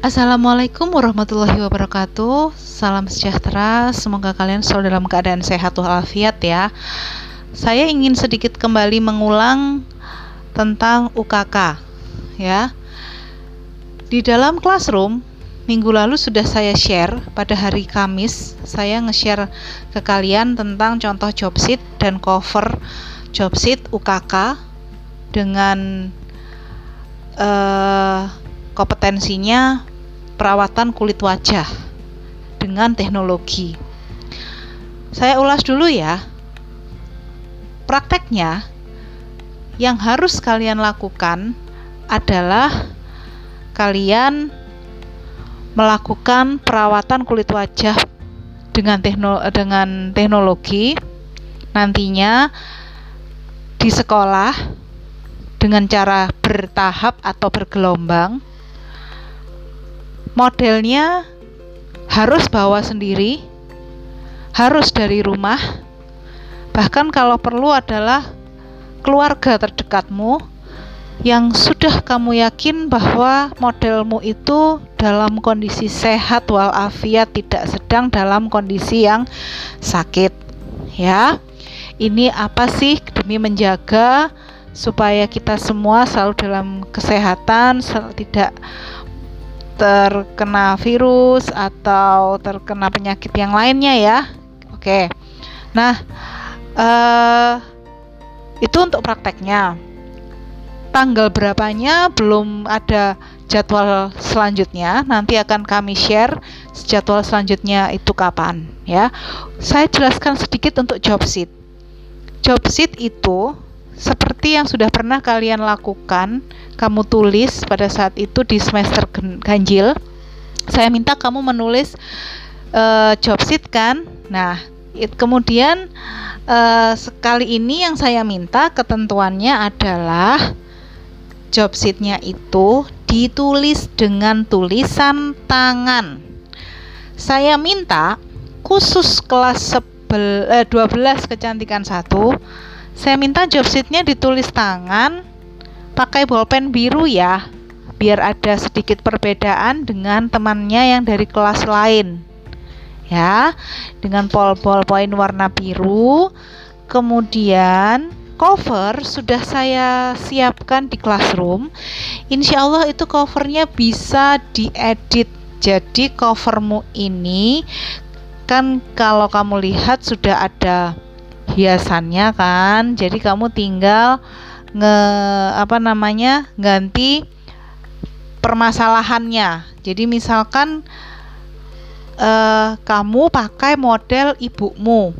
Assalamualaikum warahmatullahi wabarakatuh. Salam sejahtera. Semoga kalian selalu dalam keadaan sehat walafiat ya. Saya ingin sedikit kembali mengulang tentang UKK ya. Di dalam classroom minggu lalu sudah saya share pada hari Kamis saya nge-share ke kalian tentang contoh job sheet dan cover job sheet UKK dengan uh, kompetensinya perawatan kulit wajah dengan teknologi. Saya ulas dulu ya. Prakteknya yang harus kalian lakukan adalah kalian melakukan perawatan kulit wajah dengan dengan teknologi nantinya di sekolah dengan cara bertahap atau bergelombang modelnya harus bawa sendiri, harus dari rumah, bahkan kalau perlu adalah keluarga terdekatmu yang sudah kamu yakin bahwa modelmu itu dalam kondisi sehat walafiat tidak sedang dalam kondisi yang sakit ya. Ini apa sih demi menjaga supaya kita semua selalu dalam kesehatan tidak terkena virus atau terkena penyakit yang lainnya ya. Oke. Nah, uh, itu untuk prakteknya. Tanggal berapanya belum ada jadwal selanjutnya. Nanti akan kami share jadwal selanjutnya itu kapan ya. Saya jelaskan sedikit untuk job sheet. Job sheet itu seperti yang sudah pernah kalian lakukan, kamu tulis pada saat itu di semester ganjil. Saya minta kamu menulis uh, job sheet kan. Nah, it, kemudian uh, sekali ini yang saya minta ketentuannya adalah job sheetnya itu ditulis dengan tulisan tangan. Saya minta khusus kelas 12 eh, kecantikan satu saya minta job sheetnya ditulis tangan pakai bolpen biru ya, biar ada sedikit perbedaan dengan temannya yang dari kelas lain. Ya, dengan pol-pol poin warna biru. Kemudian cover sudah saya siapkan di classroom. Insya Allah itu covernya bisa diedit. Jadi covermu ini kan kalau kamu lihat sudah ada hiasannya kan. Jadi kamu tinggal nge apa namanya ganti permasalahannya. Jadi misalkan uh, kamu pakai model ibumu.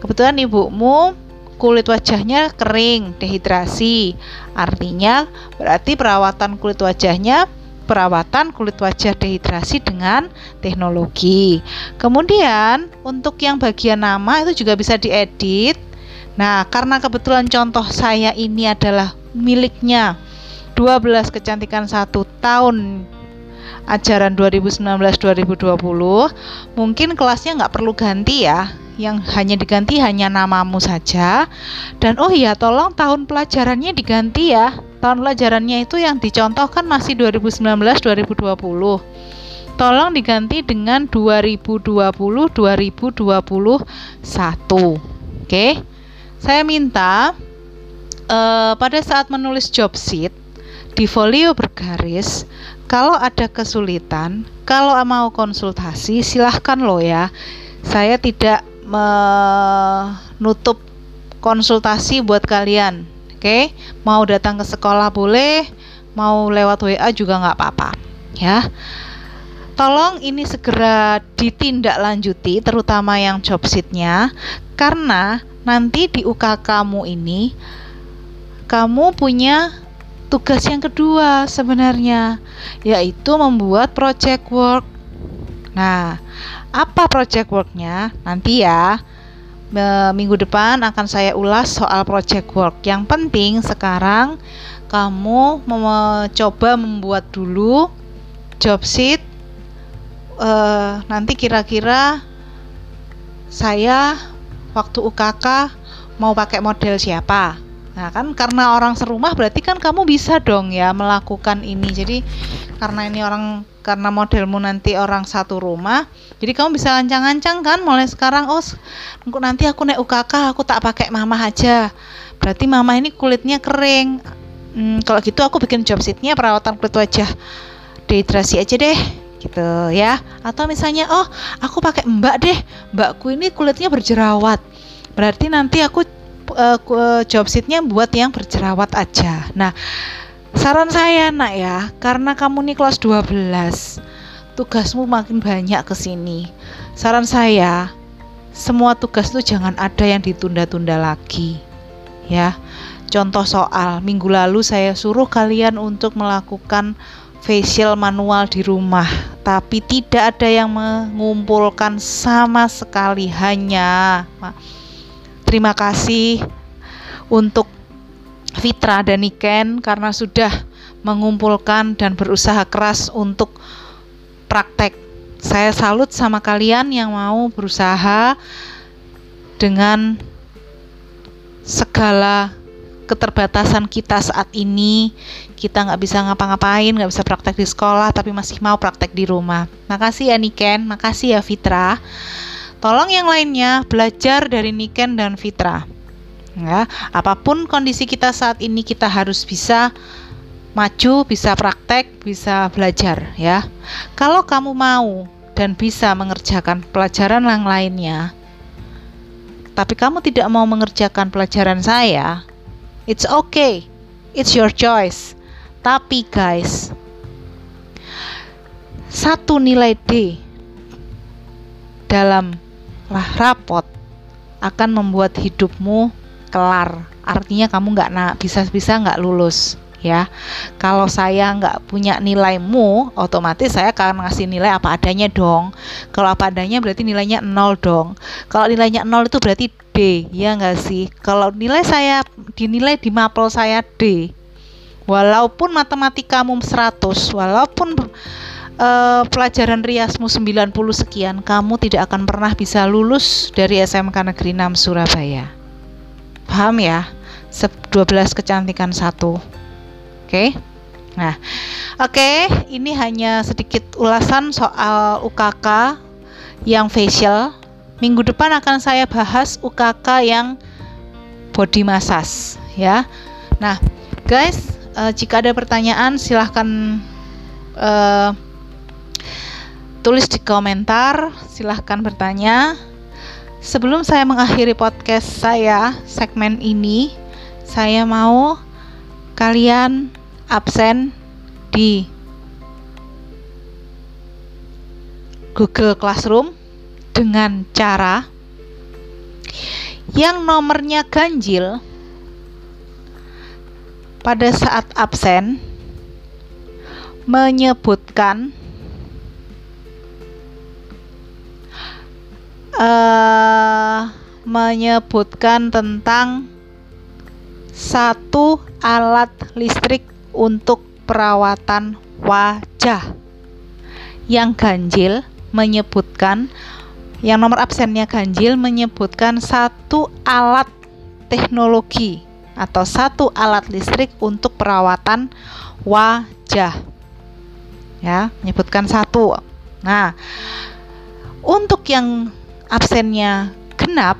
Kebetulan ibumu kulit wajahnya kering dehidrasi. Artinya berarti perawatan kulit wajahnya perawatan kulit wajah dehidrasi dengan teknologi. Kemudian untuk yang bagian nama itu juga bisa diedit. Nah, karena kebetulan contoh saya ini adalah miliknya 12 kecantikan satu tahun ajaran 2019-2020 mungkin kelasnya nggak perlu ganti ya yang hanya diganti hanya namamu saja dan oh iya tolong tahun pelajarannya diganti ya tahun pelajarannya itu yang dicontohkan masih 2019-2020 tolong diganti dengan 2020-2021 oke? Saya minta uh, pada saat menulis job sheet di folio bergaris kalau ada kesulitan kalau mau konsultasi silahkan lo ya. Saya tidak menutup konsultasi buat kalian Oke, mau datang ke sekolah boleh, mau lewat WA juga nggak apa-apa, ya. Tolong ini segera ditindaklanjuti, terutama yang job sheetnya, karena nanti di UK kamu ini kamu punya tugas yang kedua sebenarnya, yaitu membuat project work. Nah, apa project worknya? Nanti ya minggu depan akan saya ulas soal project work. Yang penting sekarang kamu mencoba membuat dulu job sheet. Uh, nanti kira-kira saya waktu UKK mau pakai model siapa? Nah, kan karena orang serumah berarti kan kamu bisa dong ya melakukan ini. Jadi karena ini orang karena modelmu nanti orang satu rumah, jadi kamu bisa ancang-ancang kan mulai sekarang oh nanti aku naik UKK aku tak pakai mama aja. Berarti mama ini kulitnya kering. Hmm, kalau gitu aku bikin job sheetnya perawatan kulit wajah dehidrasi aja deh gitu ya atau misalnya oh aku pakai mbak deh mbakku ini kulitnya berjerawat berarti nanti aku uh, job sheetnya buat yang berjerawat aja. Nah, saran saya nak ya, karena kamu nih kelas 12, tugasmu makin banyak ke sini. Saran saya, semua tugas tuh jangan ada yang ditunda-tunda lagi. Ya. Contoh soal, minggu lalu saya suruh kalian untuk melakukan facial manual di rumah, tapi tidak ada yang mengumpulkan sama sekali hanya terima kasih untuk Fitra dan Niken karena sudah mengumpulkan dan berusaha keras untuk praktek. Saya salut sama kalian yang mau berusaha dengan segala keterbatasan kita saat ini kita nggak bisa ngapa-ngapain nggak bisa praktek di sekolah tapi masih mau praktek di rumah makasih ya Niken makasih ya Fitra Tolong yang lainnya belajar dari Niken dan Fitra. Ya, apa pun kondisi kita saat ini kita harus bisa maju, bisa praktek, bisa belajar ya. Kalau kamu mau dan bisa mengerjakan pelajaran yang lainnya, tapi kamu tidak mau mengerjakan pelajaran saya, it's okay. It's your choice. Tapi guys, satu nilai D dalam rapot akan membuat hidupmu kelar. Artinya kamu nggak nak bisa-bisa nggak lulus ya. Kalau saya nggak punya nilaimu, otomatis saya akan ngasih nilai apa adanya dong. Kalau apa adanya berarti nilainya nol dong. Kalau nilainya nol itu berarti D, ya nggak sih? Kalau nilai saya dinilai di mapel saya D, walaupun matematikamu 100, walaupun uh, pelajaran riasmu 90 sekian, kamu tidak akan pernah bisa lulus dari SMK Negeri 6 Surabaya. Paham ya? 12 kecantikan satu. Oke? Okay? Nah, oke, okay, ini hanya sedikit ulasan soal UKK yang facial. Minggu depan akan saya bahas UKK yang body massage ya. Nah, guys, uh, jika ada pertanyaan silahkan uh, tulis di komentar, silahkan bertanya. Sebelum saya mengakhiri podcast saya, segmen ini, saya mau kalian absen di Google Classroom dengan cara yang nomornya ganjil. Pada saat absen menyebutkan uh, menyebutkan tentang satu alat listrik untuk perawatan wajah. Yang ganjil menyebutkan yang nomor absennya ganjil menyebutkan satu alat teknologi atau satu alat listrik untuk perawatan wajah. Ya, menyebutkan satu. Nah, untuk yang absennya genap,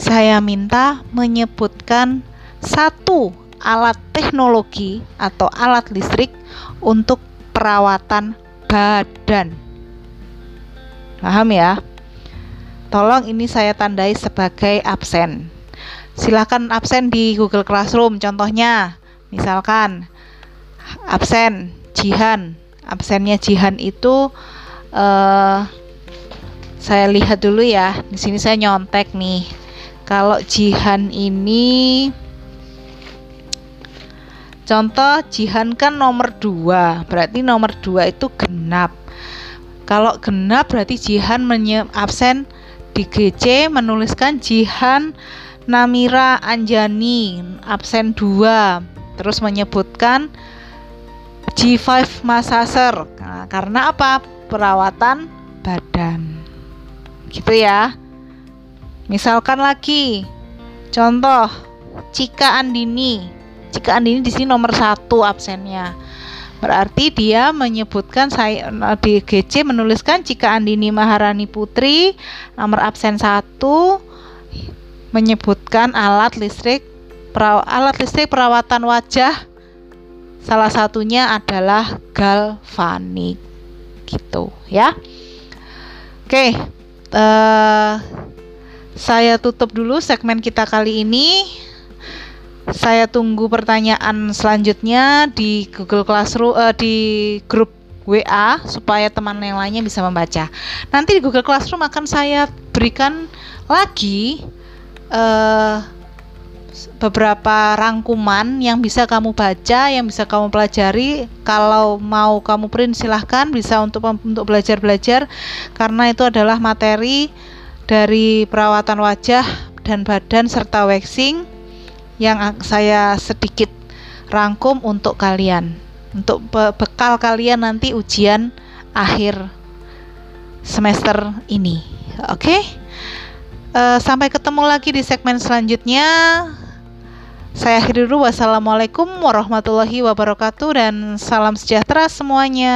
saya minta menyebutkan satu alat teknologi atau alat listrik untuk perawatan badan. Paham ya? Tolong ini saya tandai sebagai absen. Silahkan absen di Google Classroom. Contohnya, misalkan absen Jihan. Absennya Jihan itu uh, saya lihat dulu ya. Di sini saya nyontek nih. Kalau jihan ini contoh jihan kan nomor 2 berarti nomor 2 itu genap. Kalau genap berarti jihan absen di GC menuliskan jihan Namira Anjani absen 2 terus menyebutkan G5 Masaser. Nah, karena apa? Perawatan badan gitu ya misalkan lagi contoh Cika Andini. Cika Andini di sini nomor satu absennya. Berarti dia menyebutkan saya di GC menuliskan Cika Andini Maharani Putri nomor absen satu menyebutkan alat listrik alat listrik perawatan wajah salah satunya adalah galvanik gitu ya. Oke, uh, saya tutup dulu segmen kita kali ini. Saya tunggu pertanyaan selanjutnya di Google Classroom uh, di grup WA supaya teman yang lainnya bisa membaca. Nanti di Google Classroom akan saya berikan lagi uh, beberapa rangkuman yang bisa kamu baca, yang bisa kamu pelajari. Kalau mau kamu print silahkan bisa untuk untuk belajar-belajar karena itu adalah materi dari perawatan wajah dan badan serta waxing yang saya sedikit rangkum untuk kalian untuk be bekal kalian nanti ujian akhir semester ini oke okay? uh, eh, sampai ketemu lagi di segmen selanjutnya saya akhiri dulu. Wassalamualaikum warahmatullahi wabarakatuh dan salam sejahtera semuanya